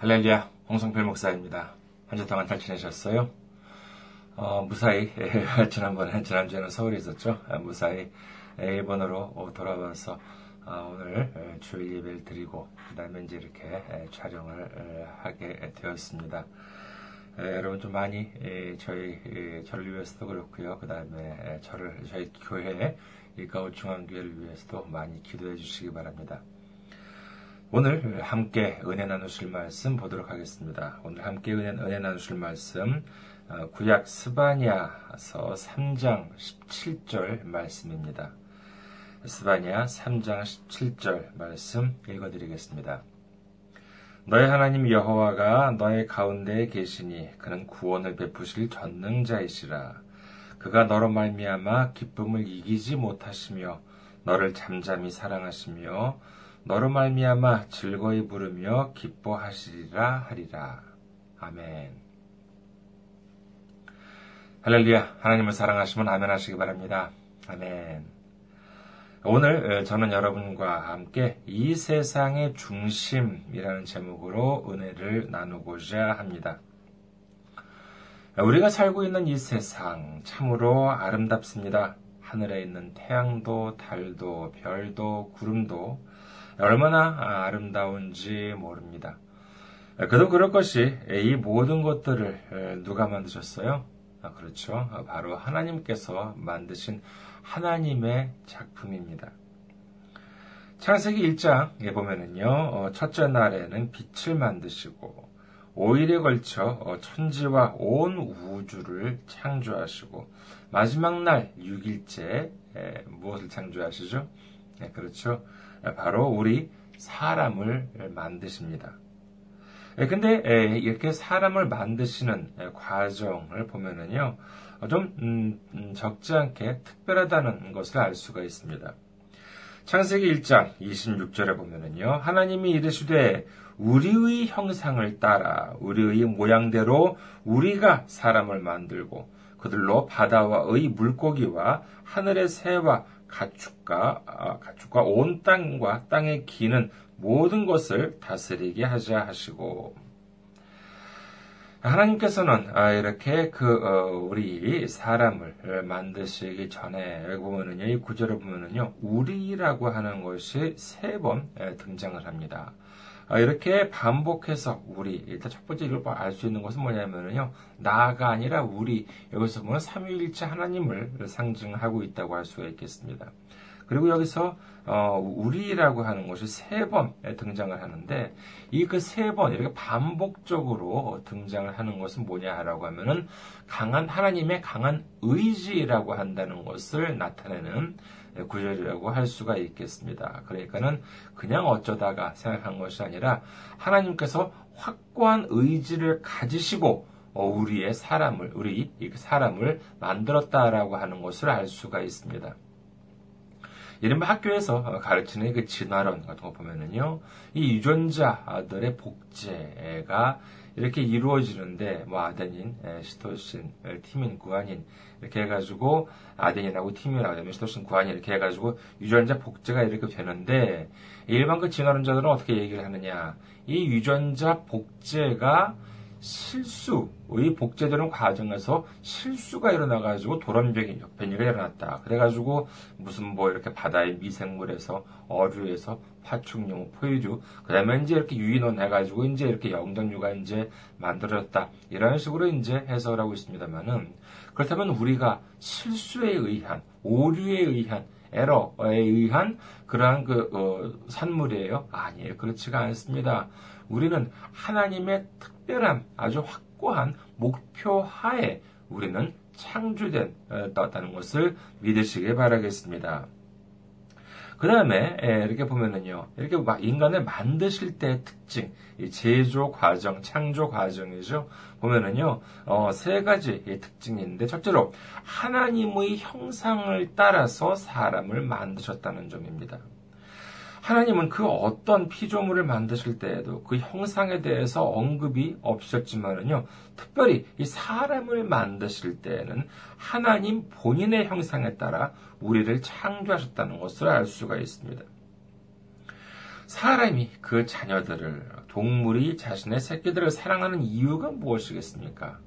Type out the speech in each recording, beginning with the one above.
할렐루야, 홍성필 목사입니다. 한 주 동안 잘 지내셨어요? 어, 무사히, 지난번에, 지난주에는 서울에 있었죠? 아, 무사히 일본으로 돌아와서 아, 오늘 주일 예배를 드리고, 그 다음에 이제 이렇게 촬영을 하게 되었습니다. 여러분 좀 많이 저희, 저를 위해서도 그렇고요. 그 다음에 저를, 저희 교회, 일가울 중앙교회를 위해서도 많이 기도해 주시기 바랍니다. 오늘 함께 은혜 나누실 말씀 보도록 하겠습니다. 오늘 함께 은혜, 은혜 나누실 말씀 어, 구약 스바냐서 3장 17절 말씀입니다. 스바냐 3장 17절 말씀 읽어드리겠습니다. 너의 하나님 여호와가 너의 가운데에 계시니 그는 구원을 베푸실 전능자이시라. 그가 너로 말미암아 기쁨을 이기지 못하시며 너를 잠잠히 사랑하시며 너로 말미암아 즐거이 부르며 기뻐하시리라 하리라. 아멘. 할렐루야. 하나님을 사랑하시면 아멘 하시기 바랍니다. 아멘. 오늘 저는 여러분과 함께 이 세상의 중심이라는 제목으로 은혜를 나누고자 합니다. 우리가 살고 있는 이 세상 참으로 아름답습니다. 하늘에 있는 태양도, 달도, 별도, 구름도 얼마나 아름다운지 모릅니다. 그도 그럴 것이 이 모든 것들을 누가 만드셨어요? 아, 그렇죠. 바로 하나님께서 만드신 하나님의 작품입니다. 창세기 1장에 보면은요, 어, 첫째 날에는 빛을 만드시고, 5일에 걸쳐 어, 천지와 온 우주를 창조하시고, 마지막 날 6일째 무엇을 창조하시죠? 네, 그렇죠. 바로 우리 사람을 만드십니다. 예, 근데 예, 이렇게 사람을 만드시는 예, 과정을 보면은요, 좀 음, 음, 적지 않게 특별하다는 것을 알 수가 있습니다. 창세기 1장 26절에 보면은요, 하나님이 이르시되 우리의 형상을 따라 우리의 모양대로 우리가 사람을 만들고 그들로 바다와 의 물고기와 하늘의 새와 가축과 아, 가축과 온 땅과 땅에 기는 모든 것을 다스리게 하자 하시고 하나님께서는 아, 이렇게 그 어, 우리 사람을 만드시기 전에 보면은요 이 구절을 보면은요 우리라고 하는 것이 세 번 등장을 합니다. 아, 이렇게 반복해서 우리 일단 첫 번째 이걸 알 수 있는 것은 뭐냐면요 나가 아니라 우리 여기서 보면 삼위일체 하나님을 상징하고 있다고 할 수가 있겠습니다. 그리고 여기서 어, 우리라고 하는 것이 세 번 등장을 하는데 이 그 세 번 이렇게 반복적으로 등장을 하는 것은 뭐냐라고 하면은 강한 하나님의 강한 의지라고 한다는 것을 나타내는 구절이라고 할 수가 있겠습니다. 그러니까는 그냥 어쩌다가 생각한 것이 아니라 하나님께서 확고한 의지를 가지시고 어, 우리의 사람을 우리 사람을 만들었다라고 하는 것을 알 수가 있습니다. 이른바 학교에서 가르치는 그 진화론 같은 거 보면은요, 이 유전자들의 복제가 이렇게 이루어지는데, 뭐, 아데닌, 시토신, 티민, 구아닌, 이렇게 해가지고, 아데닌하고 티민하고 그다음에 시토신, 구아닌 이렇게 해가지고, 유전자 복제가 이렇게 되는데, 일반 그 진화론자들은 어떻게 얘기를 하느냐. 이 유전자 복제가 실수의 복제되는 과정에서 실수가 일어나가지고 돌연변이 변이가 일어났다. 그래가지고 무슨 뭐 이렇게 바다의 미생물에서 어류에서 파충류, 포유류, 그 다음에 이제 이렇게 유인원 해가지고 이제 이렇게 영장류가 이제 만들어졌다. 이런 식으로 이제 해석을 하고 있습니다만은 그렇다면 우리가 실수에 의한, 오류에 의한, 에러에 의한 그러한 그 어, 산물이에요? 아니에요. 그렇지가 않습니다. 우리는 하나님의 특별한 아주 확고한 목표 하에 우리는 창조된다는 것을 믿으시길 바라겠습니다. 그 다음에 이렇게 보면은요, 이렇게 인간을 만드실 때의 특징, 제조 과정, 창조 과정이죠. 보면은요, 어, 세 가지 특징이 있는데, 첫째로 하나님의 형상을 따라서 사람을 만드셨다는 점입니다. 하나님은 그 어떤 피조물을 만드실 때에도 그 형상에 대해서 언급이 없으셨지만은요, 특별히 이 사람을 만드실 때에는 하나님 본인의 형상에 따라 우리를 창조하셨다는 것을 알 수가 있습니다. 사람이 그 자녀들을 동물이 자신의 새끼들을 사랑하는 이유가 무엇이겠습니까?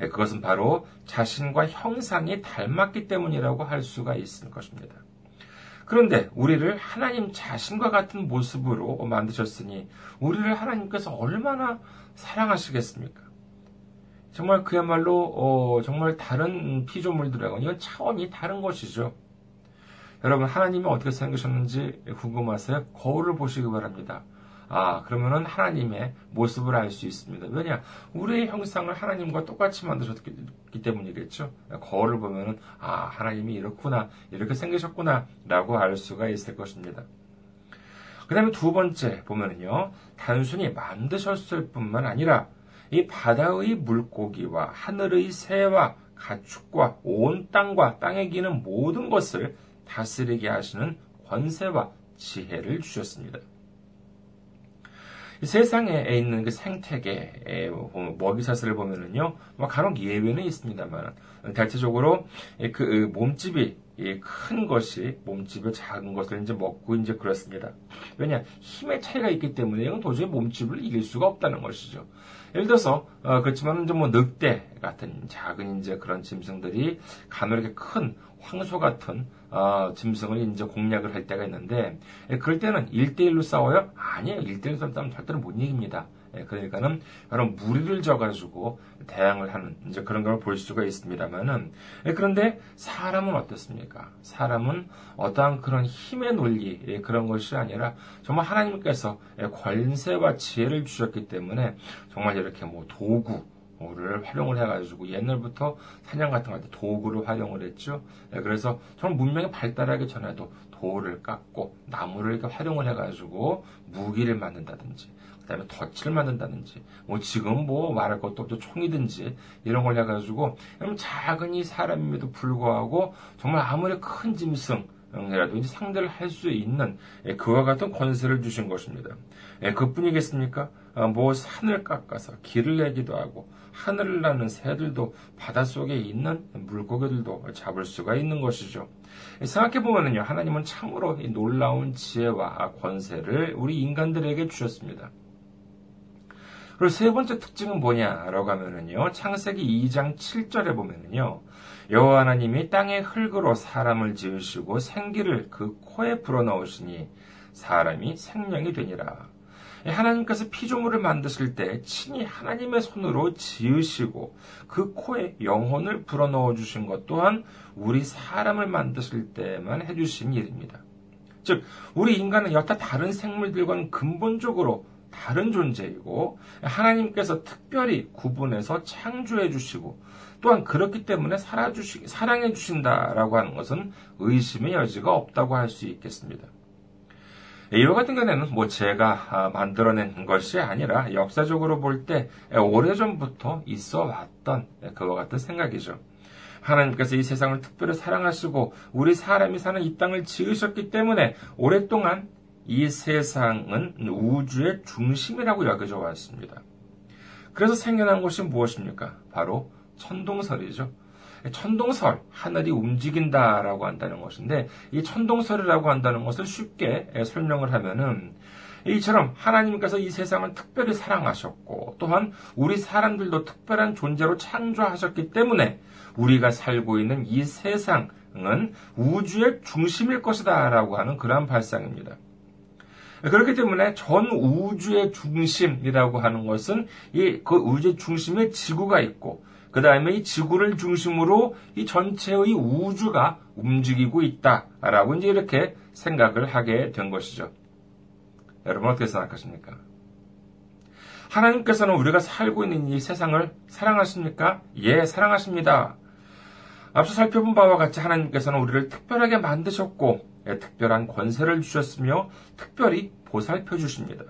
예, 그것은 바로 자신과 형상이 닮았기 때문이라고 할 수가 있을 것입니다. 그런데 우리를 하나님 자신과 같은 모습으로 만드셨으니 우리를 하나님께서 얼마나 사랑하시겠습니까? 정말 그야말로 어, 정말 다른 피조물들하고는 이건 차원이 다른 것이죠. 여러분 하나님이 어떻게 생각하셨는지 궁금하세요? 거울을 보시기 바랍니다. 아, 그러면은 하나님의 모습을 알 수 있습니다. 왜냐? 우리의 형상을 하나님과 똑같이 만드셨기 때문이겠죠. 거울을 보면은, 아, 하나님이 이렇구나, 이렇게 생기셨구나, 라고 알 수가 있을 것입니다. 그 다음에 두 번째 보면은요, 단순히 만드셨을 뿐만 아니라, 이 바다의 물고기와 하늘의 새와 가축과 온 땅과 땅에 기는 모든 것을 다스리게 하시는 권세와 지혜를 주셨습니다. 세상에 있는 그 생태계 먹이사슬을 보면은요, 뭐 간혹 예외는 있습니다만 대체적으로 그 몸집이 큰 것이 몸집이 작은 것을 이제 먹고 이제 그렇습니다. 왜냐 힘의 차이가 있기 때문에 이건 도저히 몸집을 이길 수가 없다는 것이죠. 예를 들어서 어, 그렇지만 이제 뭐 늑대 같은 작은 이제 그런 짐승들이 간혹 이렇게 큰 황소 같은 어, 짐승을 이제 공략을 할 때가 있는데 예, 그럴 때는 1대1로 싸워요? 아니에요. 1대1로 싸우면 절대로 못 이깁니다. 예, 그러니까는 여러 무리를 져가지고 대항을 하는 이제 그런 걸 볼 수가 있습니다만은 예, 그런데 사람은 어떻습니까? 사람은 어떠한 그런 힘의 논리 예, 그런 것이 아니라 정말 하나님께서 권세와 지혜를 주셨기 때문에 정말 이렇게 뭐 도구 를 활용을 해가지고 옛날부터 사냥 같은 거 할 때 도구를 활용을 했죠. 그래서 정말 문명이 발달하기 전에도 돌을 깎고 나무를 이렇게 활용을 해가지고 무기를 만든다든지 그다음에 덫을 만든다든지 뭐 지금 뭐 말할 것도 없죠 총이든지 이런 걸 해가지고 작은 이 사람임에도 불구하고 정말 아무리 큰 짐승 이 이제 상대를 할 수 있는 예, 그와 같은 권세를 주신 것입니다. 예, 그뿐이겠습니까? 아, 뭐 산을 깎아서 길을 내기도 하고 하늘을 나는 새들도 바닷속에 있는 물고기들도 잡을 수가 있는 것이죠. 생각해보면요. 하나님은 참으로 놀라운 지혜와 권세를 우리 인간들에게 주셨습니다. 그리고 세 번째 특징은 뭐냐라고 하면은요. 창세기 2장 7절에 보면은요. 여호와 하나님이 땅의 흙으로 사람을 지으시고 생기를 그 코에 불어넣으시니 사람이 생명이 되니라. 하나님께서 피조물을 만드실 때 친히 하나님의 손으로 지으시고 그 코에 영혼을 불어넣어 주신 것 또한 우리 사람을 만드실 때만 해주신 일입니다. 즉, 우리 인간은 여타 다른 생물들과는 근본적으로 다른 존재이고 하나님께서 특별히 구분해서 창조해 주시고 또한 그렇기 때문에 살아주시, 사랑해 주신다라고 하는 것은 의심의 여지가 없다고 할 수 있겠습니다. 이와 같은 경우에는 뭐 제가 아, 만들어낸 것이 아니라 역사적으로 볼 때 오래전부터 있어 왔던 그와 같은 생각이죠. 하나님께서 이 세상을 특별히 사랑하시고 우리 사람이 사는 이 땅을 지으셨기 때문에 오랫동안 이 세상은 우주의 중심이라고 여겨져 왔습니다. 그래서 생겨난 것이 무엇입니까? 바로 천동설이죠. 천동설, 하늘이 움직인다라고 한다는 것인데, 이 천동설이라고 한다는 것을 쉽게 설명을 하면은, 이처럼 하나님께서 이 세상을 특별히 사랑하셨고, 또한 우리 사람들도 특별한 존재로 창조하셨기 때문에, 우리가 살고 있는 이 세상은 우주의 중심일 것이다 라고 하는 그러한 발상입니다. 그렇기 때문에 전 우주의 중심이라고 하는 것은 이 그 우주의 중심에 지구가 있고 그 다음에 이 지구를 중심으로 이 전체의 우주가 움직이고 있다라고 이제 이렇게 생각을 하게 된 것이죠. 여러분 어떻게 생각하십니까? 하나님께서는 우리가 살고 있는 이 세상을 사랑하십니까? 예, 사랑하십니다. 앞서 살펴본 바와 같이 하나님께서는 우리를 특별하게 만드셨고 예, 특별한 권세를 주셨으며 특별히 보살펴 주십니다.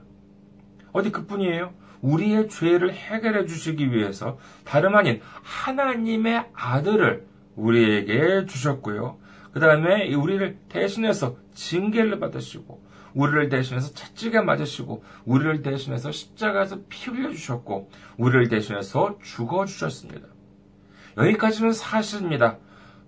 어디 그뿐이에요? 우리의 죄를 해결해 주시기 위해서 다름 아닌 하나님의 아들을 우리에게 주셨고요. 그 다음에 우리를 대신해서 징계를 받으시고, 우리를 대신해서 채찍에 맞으시고, 우리를 대신해서 십자가에서 피 흘려주셨고, 우리를 대신해서 죽어주셨습니다. 여기까지는 사실입니다.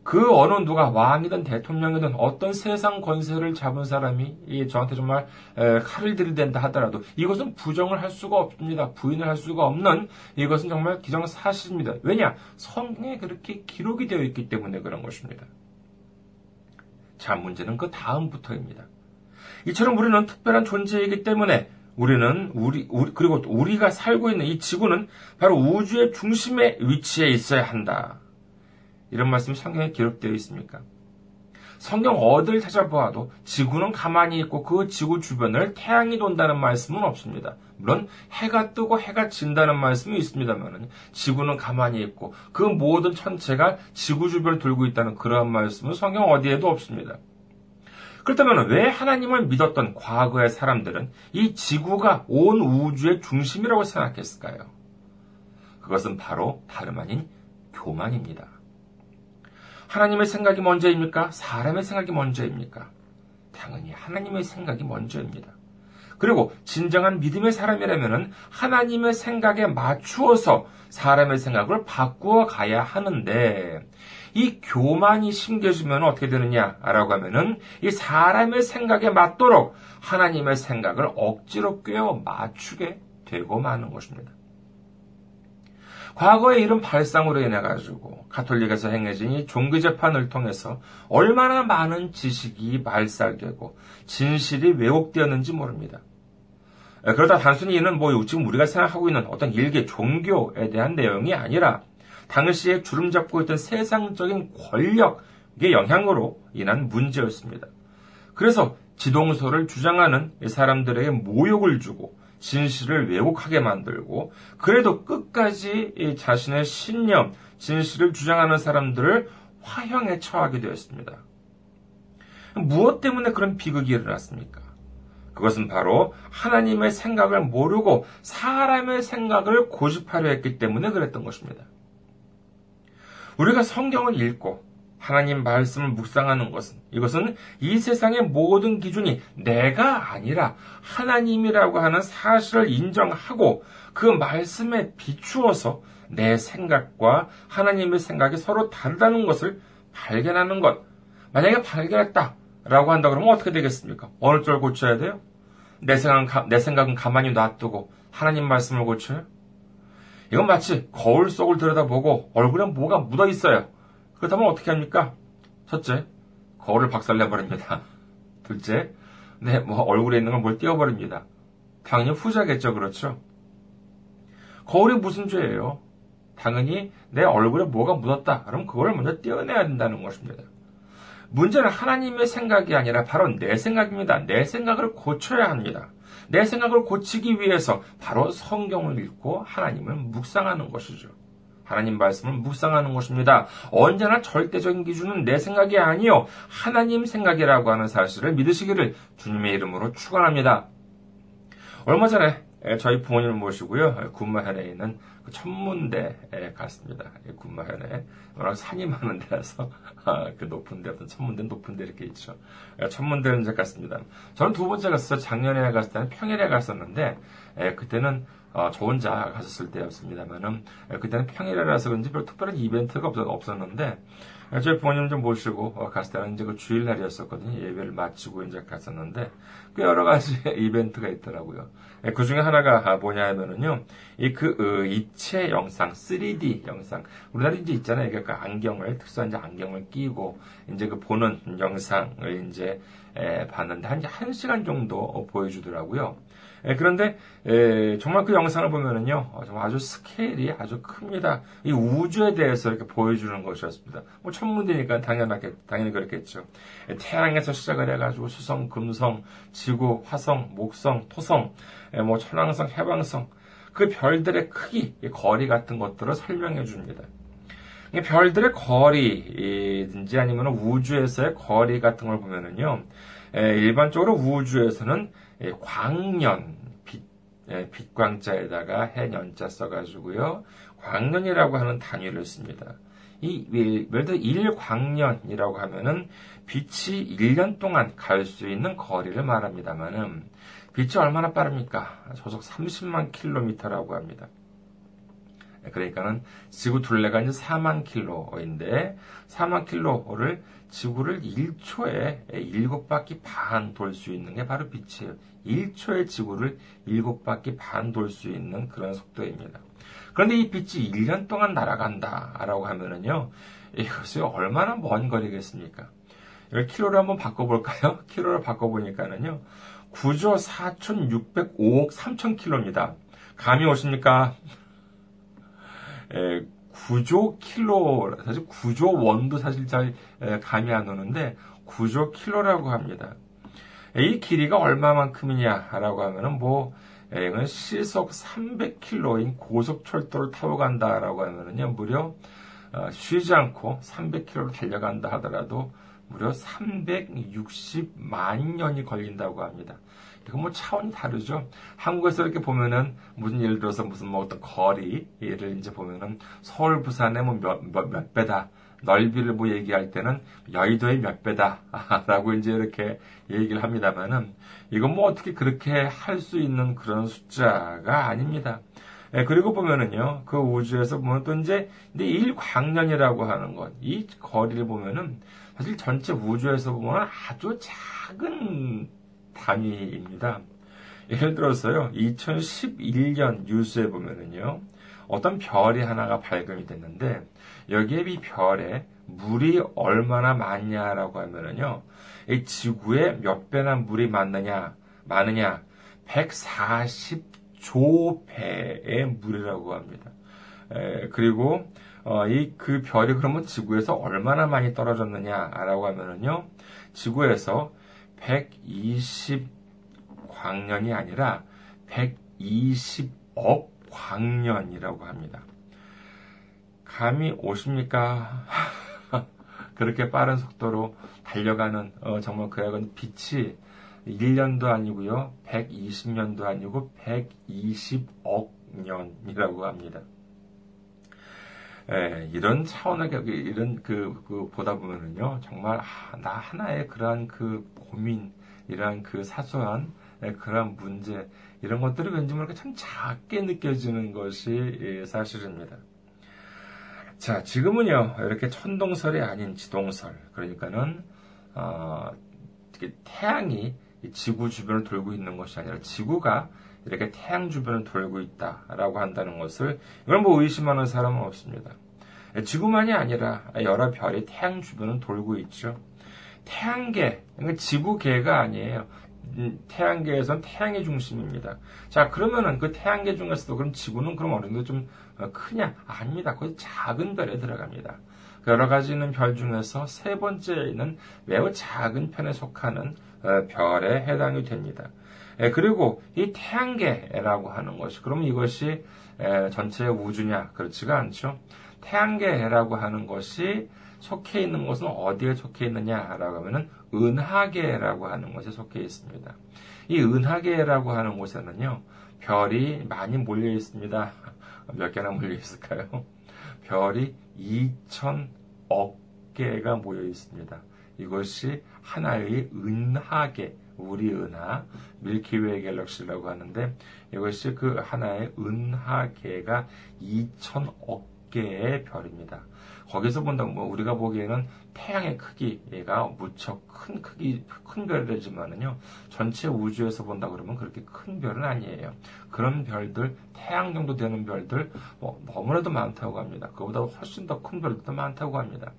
그 어느 누가 왕이든 대통령이든 어떤 세상 권세를 잡은 사람이 저한테 정말 칼을 들이댄다 하더라도 이것은 부정을 할 수가 없습니다. 부인을 할 수가 없는 이것은 정말 기정사실입니다. 왜냐? 성경에 그렇게 기록이 되어 있기 때문에 그런 것입니다. 자, 문제는 그 다음부터입니다. 이처럼 우리는 특별한 존재이기 때문에 우리는 우리, 우리 그리고 우리가 살고 있는 이 지구는 바로 우주의 중심에 위치해 있어야 한다. 이런 말씀이 성경에 기록되어 있습니까? 성경 어딜 찾아보아도 지구는 가만히 있고 그 지구 주변을 태양이 돈다는 말씀은 없습니다. 물론 해가 뜨고 해가 진다는 말씀이 있습니다만 지구는 가만히 있고 그 모든 천체가 지구 주변을 돌고 있다는 그러한 말씀은 성경 어디에도 없습니다. 그렇다면 왜 하나님을 믿었던 과거의 사람들은 이 지구가 온 우주의 중심이라고 생각했을까요? 그것은 바로 다름 아닌 교만입니다. 하나님의 생각이 먼저입니까? 사람의 생각이 먼저입니까? 당연히 하나님의 생각이 먼저입니다. 그리고 진정한 믿음의 사람이라면 하나님의 생각에 맞추어서 사람의 생각을 바꾸어 가야 하는데 이 교만이 심겨지면 어떻게 되느냐라고 하면은 이 사람의 생각에 맞도록 하나님의 생각을 억지로 꿰어 맞추게 되고 마는 것입니다. 과거에 이런 발상으로 인해 가지고 가톨릭에서 행해진 이 종교 재판을 통해서 얼마나 많은 지식이 발살되고 진실이 왜곡되었는지 모릅니다. 그러다 단순히 이는 뭐 지금 우리가 생각하고 있는 어떤 일개 종교에 대한 내용이 아니라 당시에 주름 잡고 있던 세상적인 권력의 영향으로 인한 문제였습니다. 그래서 지동서를 주장하는 사람들에게 모욕을 주고 진실을 왜곡하게 만들고 그래도 끝까지 자신의 신념, 진실을 주장하는 사람들을 화형에 처하게 되었습니다. 무엇 때문에 그런 비극이 일어났습니까? 그것은 바로 하나님의 생각을 모르고 사람의 생각을 고집하려 했기 때문에 그랬던 것입니다. 우리가 성경을 읽고 하나님 말씀을 묵상하는 것은 이것은 이 세상의 모든 기준이 내가 아니라 하나님이라고 하는 사실을 인정하고 그 말씀에 비추어서 내 생각과 하나님의 생각이 서로 다르다는 것을 발견하는 것. 만약에 발견했다라고 한다 그러면 어떻게 되겠습니까? 어느 쪽을 고쳐야 돼요? 내 생각은, 내 생각은 가만히 놔두고 하나님 말씀을 고쳐요? 이건 마치 거울 속을 들여다보고 얼굴에 뭐가 묻어 있어요. 그렇다면 어떻게 합니까? 첫째, 거울을 박살내버립니다. 둘째, 네, 뭐 얼굴에 있는 걸 뭘 띄워버립니다. 당연히 후자겠죠, 그렇죠? 거울이 무슨 죄예요? 당연히 내 얼굴에 뭐가 묻었다. 그럼 그걸 먼저 떼어내야 된다는 것입니다. 문제는 하나님의 생각이 아니라 바로 내 생각입니다. 내 생각을 고쳐야 합니다. 내 생각을 고치기 위해서 바로 성경을 읽고 하나님을 묵상하는 것이죠. 하나님 말씀을 묵상하는 것입니다. 언제나 절대적인 기준은 내 생각이 아니요 하나님 생각이라고 하는 사실을 믿으시기를 주님의 이름으로 축원합니다. 얼마 전에 저희 부모님을 모시고요 군마현에 있는 그 천문대에 갔습니다. 군마현에 워낙 산이 많은 데라서 아, 그 높은 데 어떤 천문대 높은 데 이렇게 있죠. 천문대를 이제 갔습니다. 저는 두 번째 갔어요. 작년에 갔을 때는 평일에 갔었는데 그때는 어, 저 혼자 갔었을 때였습니다만은 그때는 평일이라서 그런지 별 특별한 이벤트가 없었, 는데 저희 부모님 좀 모시고 어, 갔을 때는 이제 그 주일날이었었거든요. 예배를 마치고 이제 갔었는데 꽤 여러 가지 이벤트가 있더라고요. 그 중에 하나가 뭐냐 하면은요, 이그 어, 입체 영상, 3D 영상. 우리나라 이제 있잖아요. 그러니까 안경을, 특수한 이제 안경을 끼고, 이제 그 보는 영상을 이제 에, 봤는데 한, 한 시간 정도 보여주더라고요. 에, 그런데 에, 정말 그 영상을 보면은요, 어, 정말 아주 스케일이 아주 큽니다. 이 우주에 대해서 이렇게 보여주는 것이었습니다. 뭐 천문대니까 당연하게 당연히 그렇겠죠. 태양에서 시작을 해가지고 수성, 금성, 지구, 화성, 목성, 토성, 뭐 천왕성, 해왕성 그 별들의 크기, 거리 같은 것들을 설명해 줍니다. 별들의 거리든지 아니면 우주에서의 거리 같은 걸 보면은요, 일반적으로 우주에서는 광년, 빛, 빛광자에다가 해년자 써가지고요, 광년이라고 하는 단위를 씁니다. 이, 예를 들어 1광년이라고 하면은 빛이 1년 동안 갈 수 있는 거리를 말합니다만은 빛이 얼마나 빠릅니까? 저속 30만 킬로미터라고 합니다. 그러니까는 지구 둘레가 이제 4만 킬로인데 4만 킬로를 지구를 1초에 7바퀴 반 돌 수 있는 게 바로 빛이에요. 1초에 지구를 7바퀴 반 돌 수 있는 그런 속도입니다. 그런데 이 빛이 1년 동안 날아간다라고 하면은요. 이것이 얼마나 먼 거리겠습니까? 이걸 킬로로 한번 바꿔볼까요? 킬로로 바꿔보니까는요. 9조 4,605억 3천 킬로입니다. 감이 오십니까? 에, 9조 킬로, 사실 9조 원도 사실 잘 감이 안 오는데 9조 킬로라고 합니다. 이 길이가 얼마만큼이냐라고 하면은 뭐 이건 시속 300킬로인 고속철도를 타고 간다라고 하면은요 무려 어, 쉬지 않고 300킬로를 달려간다 하더라도 무려 360만 년이 걸린다고 합니다. 이건 뭐 차원이 다르죠. 한국에서 이렇게 보면은 무슨 예를 들어서 무슨 뭐 어떤 거리를 이제 보면은 서울 부산의 뭐몇 몇, 몇 배다. 넓이를 뭐 얘기할 때는 여의도의 몇 배다라고 이제 이렇게 얘기를 합니다만은 이건 뭐 어떻게 그렇게 할 수 있는 그런 숫자가 아닙니다. 예, 그리고 보면은요, 그 우주에서 보면 또 이제, 근데 1광년이라고 하는 것, 이 거리를 보면은 사실 전체 우주에서 보면 아주 작은 단위입니다. 예를 들어서요, 2011년 뉴스에 보면은요, 어떤 별이 하나가 발견이 됐는데, 여기에 이 별에 물이 얼마나 많냐라고 하면은요, 이 지구에 몇 배나 물이 많느냐, 많으냐, 140조 배의 물이라고 합니다. 에, 그리고 어, 이 그 별이 그러면 지구에서 얼마나 많이 떨어졌느냐라고 하면은요, 지구에서 120 광년이 아니라 120억 광년이라고 합니다. 감이 오십니까? 그렇게 빠른 속도로 달려가는 어, 정말 그야은 빛이 1년도 아니고요. 120년도 아니고 120억 년이라고 합니다. 예, 이런 차원의 이런 그, 그 보다 보면은요 정말 아, 나 하나의 그러한 그 고민 이러한 그 사소한 예, 그런 문제 이런 것들이 왠지 모르게 참 작게 느껴지는 것이 예, 사실입니다. 자, 지금은요, 이렇게 천동설이 아닌 지동설. 그러니까는, 어, 태양이 지구 주변을 돌고 있는 것이 아니라 지구가 이렇게 태양 주변을 돌고 있다라고 한다는 것을, 이걸 뭐 의심하는 사람은 없습니다. 지구만이 아니라 여러 별이 태양 주변을 돌고 있죠. 태양계, 그러니까 지구계가 아니에요. 음, 태양계에선 태양의 중심입니다. 자, 그러면은 그 태양계 중에서도 그럼 지구는 그럼 어느 정도 좀 어, 크냐? 아닙니다. 거의 작은 별에 들어갑니다. 여러 가지 있는 별 중에서 세 번째는 매우 작은 편에 속하는 어, 별에 해당이 됩니다. 그리고 이 태양계라고 하는 것이, 그러면 이것이 전체 우주냐? 그렇지가 않죠. 태양계라고 하는 것이 속해 있는 것은 어디에 속해 있느냐라고 하면은 은하계라고 하는 것에 속해 있습니다. 이 은하계라고 하는 곳에는요, 별이 많이 몰려 있습니다. 몇 개나 몰려 있을까요? 별이 2천억 개가 모여 있습니다. 이것이 하나의 은하계, 우리 은하, 밀키웨이 갤럭시라고 하는데 이것이 그 하나의 은하계가 2천억 개의 별입니다. 거기서 본다면 뭐 우리가 보기에는 태양의 크기가 무척 큰 크기 큰 별이지만은요 전체 우주에서 본다 그러면 그렇게 큰 별은 아니에요. 그런 별들 태양 정도 되는 별들 뭐 너무나도 많다고 합니다. 그보다 훨씬 더 큰 별들도 많다고 합니다.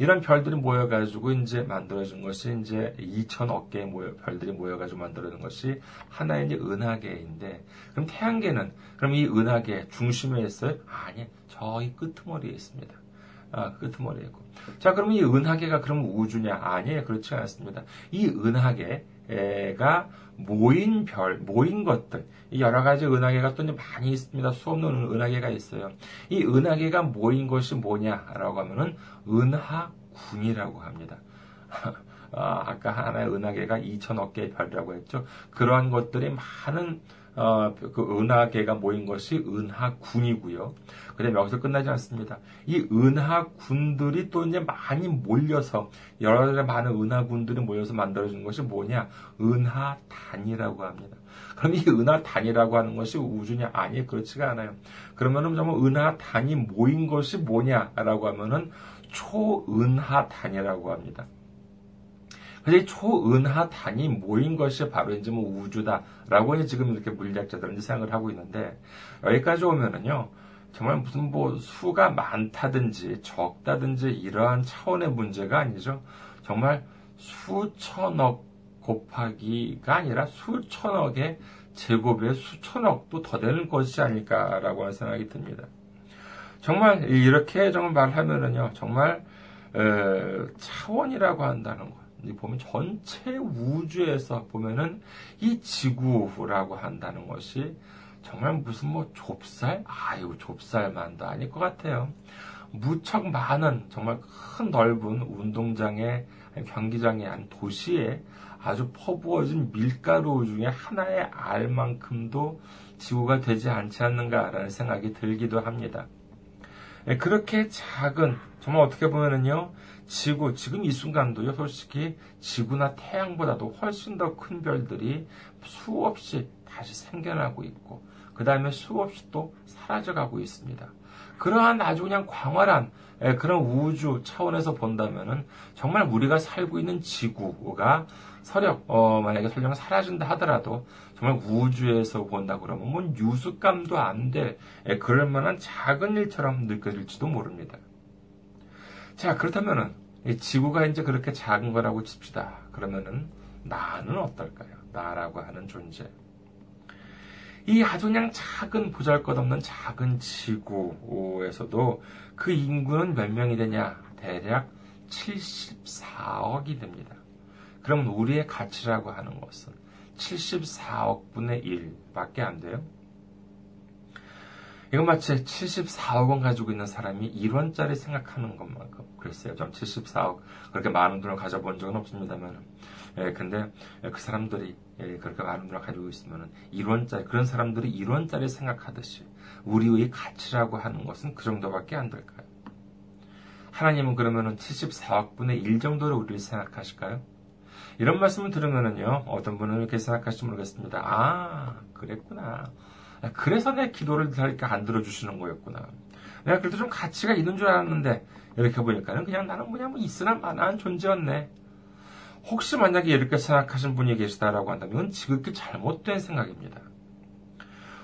이런 별들이 모여가지고 이제 만들어진 것이 이제 2천억 개의 모여, 별들이 모여가지고 만들어진 것이 하나의 이제 은하계인데, 그럼 태양계는, 그럼 이 은하계 중심에 있어요? 아니, 저희 끄트머리에 있습니다. 아, 끄트머리에 있고. 자, 그러면 이 은하계가 그럼 우주냐? 아니에요. 그렇지 않습니다. 이 은하계가 모인 별, 모인 것들, 여러 가지 은하계가 또 많이 있습니다. 수 없는 은하계가 있어요. 이 은하계가 모인 것이 뭐냐라고 하면은 은하군이라고 합니다. 아, 아까 하나의 은하계가 2천억 개의 별이라고 했죠. 그러한 것들이 많은 어, 그 은하계가 모인 것이 은하군이고요. 그다음에 여기서 끝나지 않습니다. 이 은하군들이 또 이제 많이 몰려서 여러 가지 많은 은하군들이 모여서 만들어진 것이 뭐냐? 은하단이라고 합니다. 그럼 이 은하단이라고 하는 것이 우주냐? 아니, 그렇지가 않아요. 그러면은 정말 은하단이 모인 것이 뭐냐라고 하면은 초은하단이라고 합니다. 그래서 이 초은하단이 모인 것이 바로 이제 뭐 우주다라고 지금 이렇게 물리학자들은 생각을 하고 있는데 여기까지 오면은요. 정말 무슨 뭐 수가 많다든지 적다든지 이러한 차원의 문제가 아니죠. 정말 수천억 곱하기가 아니라 수천억의 제곱의 수천억도 더 되는 것이 아닐까라고 하는 생각이 듭니다. 정말 이렇게 정말 말하면은요, 정말 차원이라고 한다는 것. 보면 전체 우주에서 보면은 이 지구라고 한다는 것이 정말 무슨 뭐 좁쌀? 아유, 좁쌀만도 아닐 것 같아요. 무척 많은 정말 큰 넓은 운동장에 경기장의 한 도시에 아주 퍼부어진 밀가루 중에 하나의 알만큼도 지구가 되지 않지 않는가라는 생각이 들기도 합니다. 예, 그렇게 작은 정말 어떻게 보면은요 지구 지금 이 순간도요 솔직히 지구나 태양보다도 훨씬 더 큰 별들이 수없이 다시 생겨나고 있고 그 다음에 수없이 또 사라져가고 있습니다. 그러한 아주 그냥 광활한 예, 그런 우주 차원에서 본다면은 정말 우리가 살고 있는 지구가 서력 어, 만약에 설령 사라진다 하더라도 정말 우주에서 본다 그러면 뭐 유습감도 안될 예, 그럴 만한 작은 일처럼 느껴질지도 모릅니다. 자 그렇다면은 지구가 이제 그렇게 작은 거라고 칩시다. 그러면은 나는 어떨까요? 나라고 하는 존재. 이 아주 그냥 작은 보잘것없는 작은 지구에서도 그 인구는 몇 명이 되냐? 대략 74억이 됩니다. 그럼 우리의 가치라고 하는 것은 74억 분의 1밖에 안 돼요. 이건 마치 74억 원 가지고 있는 사람이 1원짜리 생각하는 것만큼 글쎄요. 좀 74억 그렇게 많은 돈을 가져본 적은 없습니다만 예, 근데 그 사람들이 예, 그렇게 많은 돈을 가지고 있으면 1원짜리 그런 사람들이 1원짜리 생각하듯이 우리의 가치라고 하는 것은 그 정도밖에 안 될까요? 하나님은 그러면은 74억 분의 1 정도로 우리를 생각하실까요? 이런 말씀을 들으면은요, 어떤 분은 이렇게 생각하실지 모르겠습니다. 아, 그랬구나. 그래서 내 기도를 이렇게 안 들어주시는 거였구나. 내가 그래도 좀 가치가 있는 줄 알았는데, 이렇게 보니까는 그냥 나는 그냥 뭐 있으나 마나한 존재였네. 혹시 만약에 이렇게 생각하신 분이 계시다라고 한다면 지극히 잘못된 생각입니다.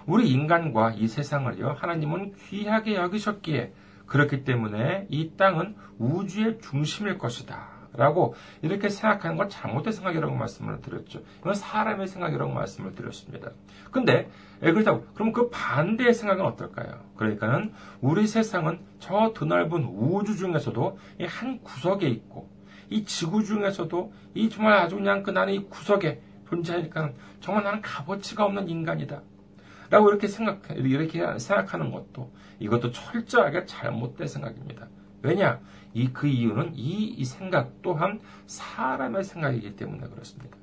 우리 인간과 이 세상을요, 하나님은 귀하게 여기셨기에 그렇기 때문에 이 땅은 우주의 중심일 것이다. 라고 이렇게 생각하는 건 잘못된 생각이라고 말씀을 드렸죠. 이건 사람의 생각이라고 말씀을 드렸습니다. 근데 예, 그렇다고 그럼 그 반대의 생각은 어떨까요? 그러니까는 우리 세상은 저 드넓은 우주 중에서도 한 구석에 있고 이 지구 중에서도 이 정말 아주 그냥 그 나는 이 구석에 존재하니까 정말 나는 값어치가 없는 인간이다. 라고 이렇게 생각, 이렇게 생각하는 것도 이것도 철저하게 잘못된 생각입니다. 왜냐? 이, 그 이유는 이, 이 생각 또한 사람의 생각이기 때문에 그렇습니다.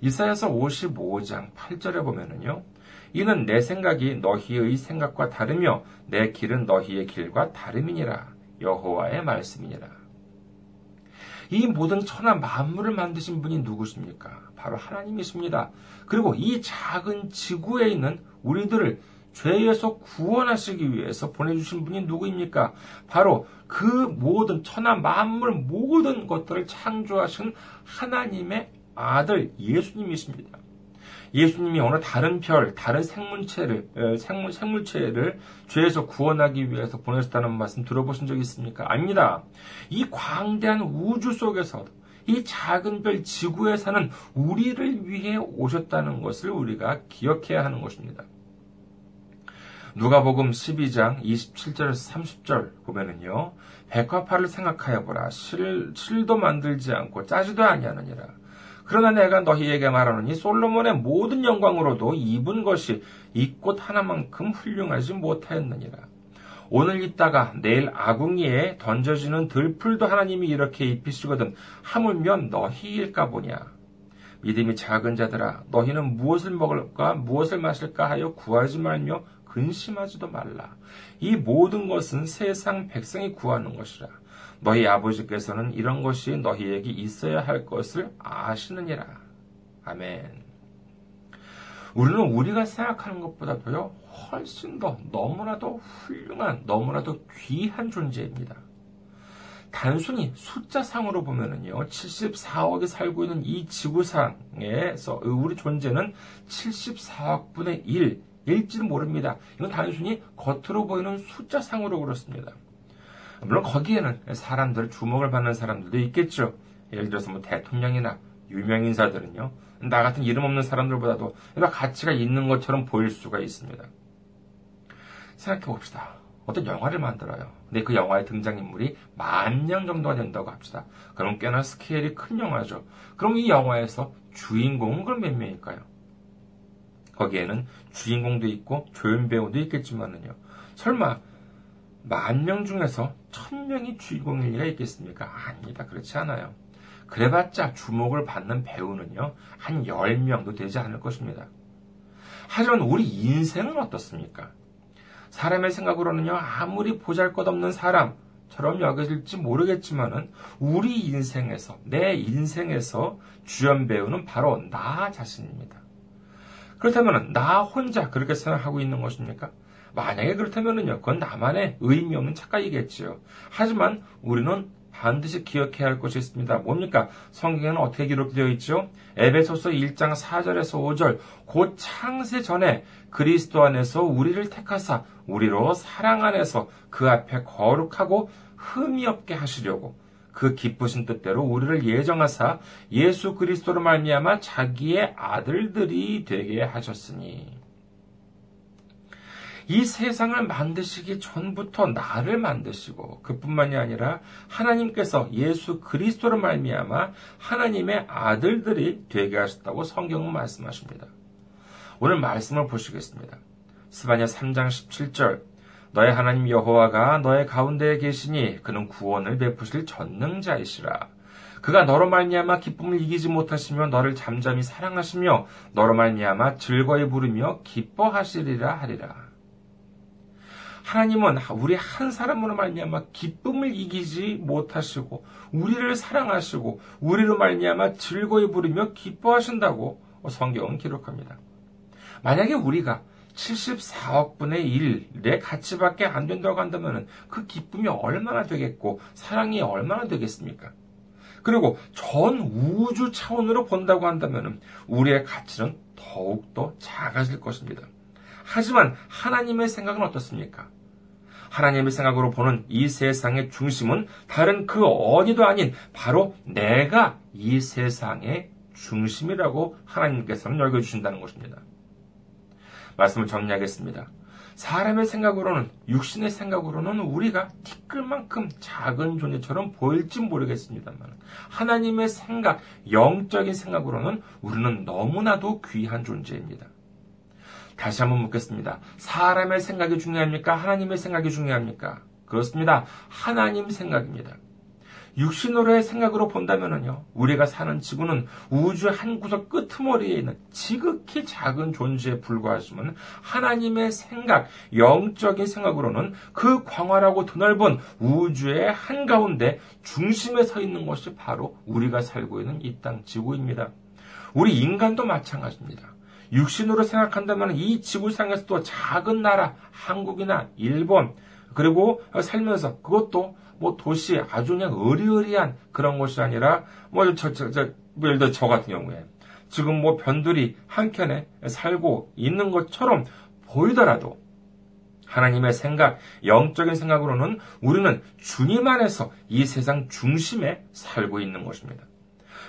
이사야서 55장 8절에 보면은요. 이는 내 생각이 너희의 생각과 다르며 내 길은 너희의 길과 다름이니라. 여호와의 말씀이니라. 이 모든 천하 만물을 만드신 분이 누구십니까? 바로 하나님이십니다. 그리고 이 작은 지구에 있는 우리들을 죄에서 구원하시기 위해서 보내주신 분이 누구입니까? 바로 그 모든 천하 만물 모든 것들을 창조하신 하나님의 아들 예수님이십니다. 예수님이 어느 다른 별, 다른 생물체를, 생물, 생물체를 죄에서 구원하기 위해서 보내셨다는 말씀 들어보신 적 있습니까? 아닙니다. 이 광대한 우주 속에서도 이 작은 별 지구에 사는 우리를 위해 오셨다는 것을 우리가 기억해야 하는 것입니다. 누가복음 12장 27절에서 30절 보면은요. 백화파를 생각하여 보라. 실, 실도 만들지 않고 짜지도 아니하느니라. 그러나 내가 너희에게 말하노니 솔로몬의 모든 영광으로도 입은 것이 이 꽃 하나만큼 훌륭하지 못하였느니라. 오늘 있다가 내일 아궁이에 던져지는 들풀도 하나님이 이렇게 입히시거든 하물며 너희일까 보냐. 믿음이 작은 자들아 너희는 무엇을 먹을까 무엇을 마실까 하여 구하지 말며 근심하지도 말라. 이 모든 것은 세상 백성이 구하는 것이라. 너희 아버지께서는 이런 것이 너희에게 있어야 할 것을 아시느니라. 아멘. 우리는 우리가 생각하는 것보다도요, 훨씬 더 너무나도 훌륭한, 너무나도 귀한 존재입니다. 단순히 숫자상으로 보면은요, 74억이 살고 있는 이 지구상에서 우리 존재는 74억분의 1, 일지는 모릅니다. 이건 단순히 겉으로 보이는 숫자상으로 그렇습니다. 물론 거기에는 사람들, 주목을 받는 사람들도 있겠죠. 예를 들어서 뭐 대통령이나 유명 인사들은요, 나 같은 이름 없는 사람들보다도 가치가 있는 것처럼 보일 수가 있습니다. 생각해 봅시다. 어떤 영화를 만들어요. 근데 그 영화의 등장인물이 만 명 정도가 된다고 합시다. 그럼 꽤나 스케일이 큰 영화죠. 그럼 이 영화에서 주인공은 그럼 몇 명일까요? 거기에는 주인공도 있고 조연 배우도 있겠지만은요. 설마 만 명 중에서 천 명이 주인공일 리가 있겠습니까? 아닙니다. 그렇지 않아요. 그래봤자 주목을 받는 배우는요. 한 열명도 되지 않을 것입니다. 하지만 우리 인생은 어떻습니까? 사람의 생각으로는요, 아무리 보잘 것 없는 사람처럼 여겨질지 모르겠지만은, 우리 인생에서, 내 인생에서 주연 배우는 바로 나 자신입니다. 그렇다면, 나 혼자 그렇게 생각하고 있는 것입니까? 만약에 그렇다면요, 그건 나만의 의미 없는 착각이겠지요. 하지만 우리는 반드시 기억해야 할 것이 있습니다. 뭡니까? 성경에는 어떻게 기록되어 있죠? 에베소서 1장 4절에서 5절, 곧 창세 전에 그리스도 안에서 우리를 택하사 우리로 사랑 안에서 그 앞에 거룩하고 흠이 없게 하시려고 그 기쁘신 뜻대로 우리를 예정하사 예수 그리스도로 말미암아 자기의 아들들이 되게 하셨으니 이 세상을 만드시기 전부터 나를 만드시고 그뿐만이 아니라 하나님께서 예수 그리스도로 말미암아 하나님의 아들들이 되게 하셨다고 성경은 말씀하십니다. 오늘 말씀을 보시겠습니다. 스바냐 3장 17절 너의 하나님 여호와가 너의 가운데에 계시니 그는 구원을 베푸실 전능자이시라. 그가 너로 말미암아 기쁨을 이기지 못하시며 너를 잠잠히 사랑하시며 너로 말미암아 즐거이 부르며 기뻐하시리라 하리라. 하나님은 우리 한 사람으로 말미암아 기쁨을 이기지 못하시고 우리를 사랑하시고 우리로 말미암아 즐거이 부르며 기뻐하신다고 성경은 기록합니다. 만약에 우리가 74억 분의 1의 가치밖에 안 된다고 한다면 그 기쁨이 얼마나 되겠고 사랑이 얼마나 되겠습니까? 그리고 전 우주 차원으로 본다고 한다면 우리의 가치는 더욱더 작아질 것입니다. 하지만 하나님의 생각은 어떻습니까? 하나님의 생각으로 보는 이 세상의 중심은 다른 그 어디도 아닌 바로 내가 이 세상의 중심이라고 하나님께서는 여겨주신다는 것입니다. 말씀을 정리하겠습니다. 사람의 생각으로는, 육신의 생각으로는 우리가 티끌만큼 작은 존재처럼 보일지 모르겠습니다만, 하나님의 생각, 영적인 생각으로는 우리는 너무나도 귀한 존재입니다. 다시 한번 묻겠습니다. 사람의 생각이 중요합니까? 하나님의 생각이 중요합니까? 그렇습니다. 하나님 생각입니다. 육신으로의 생각으로 본다면요, 우리가 사는 지구는 우주 한 구석 끄트머리에 있는 지극히 작은 존재에 불과하지만 하나님의 생각, 영적인 생각으로는 그 광활하고 드넓은 우주의 한가운데 중심에 서 있는 것이 바로 우리가 살고 있는 이 땅 지구입니다. 우리 인간도 마찬가지입니다. 육신으로 생각한다면 이 지구상에서도 작은 나라, 한국이나 일본, 그리고 살면서 그것도 뭐 도시 아주 그냥 어리어리한 그런 곳이 아니라 뭐 저, 저, 저, 뭐 예를 들어 저 같은 경우에 지금 뭐 변두리 한켠에 살고 있는 것처럼 보이더라도 하나님의 생각, 영적인 생각으로는 우리는 주님 안에서 이 세상 중심에 살고 있는 것입니다.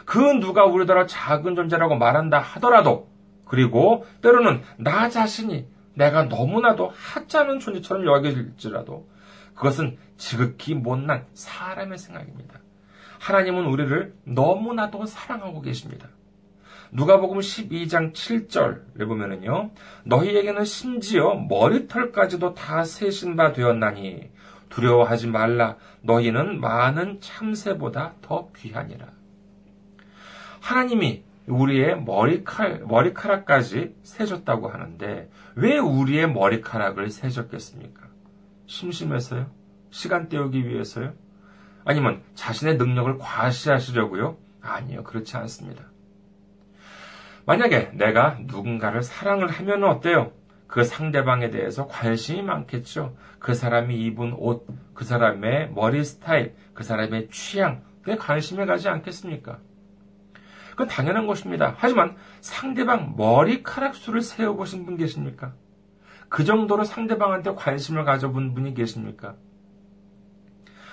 그 누가 우리더러 작은 존재라고 말한다 하더라도 그리고 때로는 나 자신이 내가 너무나도 하찮은 존재처럼 여겨질지라도 그것은 지극히 못난 사람의 생각입니다. 하나님은 우리를 너무나도 사랑하고 계십니다. 누가복음 12장 7절에 보면은요. 너희에게는 심지어 머리털까지도 다 세신 바 되었나니 두려워하지 말라 너희는 많은 참새보다 더 귀하니라. 하나님이 우리의 머리칼, 머리카락까지 세줬다고 하는데 왜 우리의 머리카락을 세줬겠습니까? 심심해서요? 시간 때우기 위해서요? 아니면 자신의 능력을 과시하시려고요? 아니요, 그렇지 않습니다. 만약에 내가 누군가를 사랑을 하면 어때요? 그 상대방에 대해서 관심이 많겠죠. 그 사람이 입은 옷, 그 사람의 머리 스타일, 그 사람의 취향, 그에 관심을 가지 않겠습니까? 그건 당연한 것입니다. 하지만 상대방 머리카락 수를 세어보신 분 계십니까? 그 정도로 상대방한테 관심을 가져본 분이 계십니까?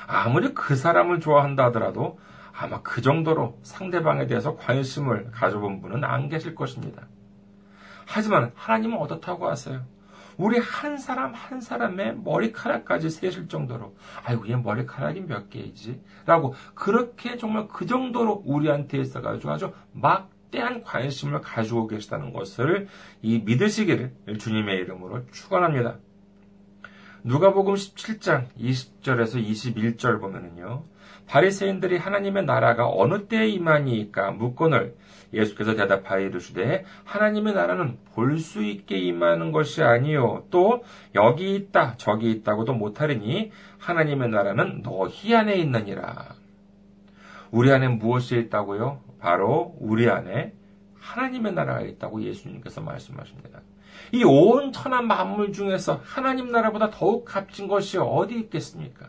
아무리 그 사람을 좋아한다 하더라도 아마 그 정도로 상대방에 대해서 관심을 가져본 분은 안 계실 것입니다. 하지만 하나님은 어떻다고 하세요? 우리 한 사람 한 사람의 머리카락까지 세실 정도로 아이고 얘 머리카락이 몇 개이지? 라고 그렇게 정말 그 정도로 우리한테 있어가지고 아주 막 대한 관심을 가지고 계시다는 것을 이 믿으시기를 주님의 이름으로 축원합니다. 누가복음 17장 20절에서 21절 보면은요. 바리새인들이 하나님의 나라가 어느 때에 임하니까 묻거늘 예수께서 대답하여 이르시되 하나님의 나라는 볼 수 있게 임하는 것이 아니요 또 여기 있다 저기 있다고도 못하리니 하나님의 나라는 너희 안에 있느니라. 우리 안에 무엇이 있다고요? 바로 우리 안에 하나님의 나라가 있다고 예수님께서 말씀하십니다. 이 온 천하 만물 중에서 하나님 나라보다 더욱 값진 것이 어디 있겠습니까?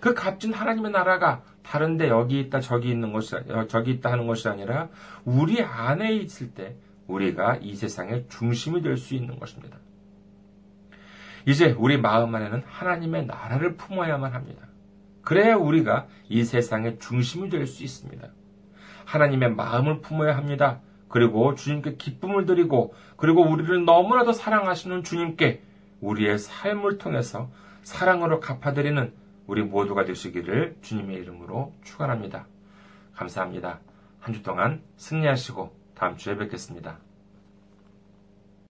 그 값진 하나님의 나라가 다른데 여기 있다 저기 있는 것이 저기 있다 하는 것이 아니라 우리 안에 있을 때 우리가 이 세상의 중심이 될 수 있는 것입니다. 이제 우리 마음 안에는 하나님의 나라를 품어야만 합니다. 그래야 우리가 이 세상의 중심이 될 수 있습니다. 하나님의 마음을 품어야 합니다. 그리고 주님께 기쁨을 드리고 그리고 우리를 너무나도 사랑하시는 주님께 우리의 삶을 통해서 사랑으로 갚아드리는 우리 모두가 되시기를 주님의 이름으로 축원합니다. 감사합니다. 한 주 동안 승리하시고 다음 주에 뵙겠습니다.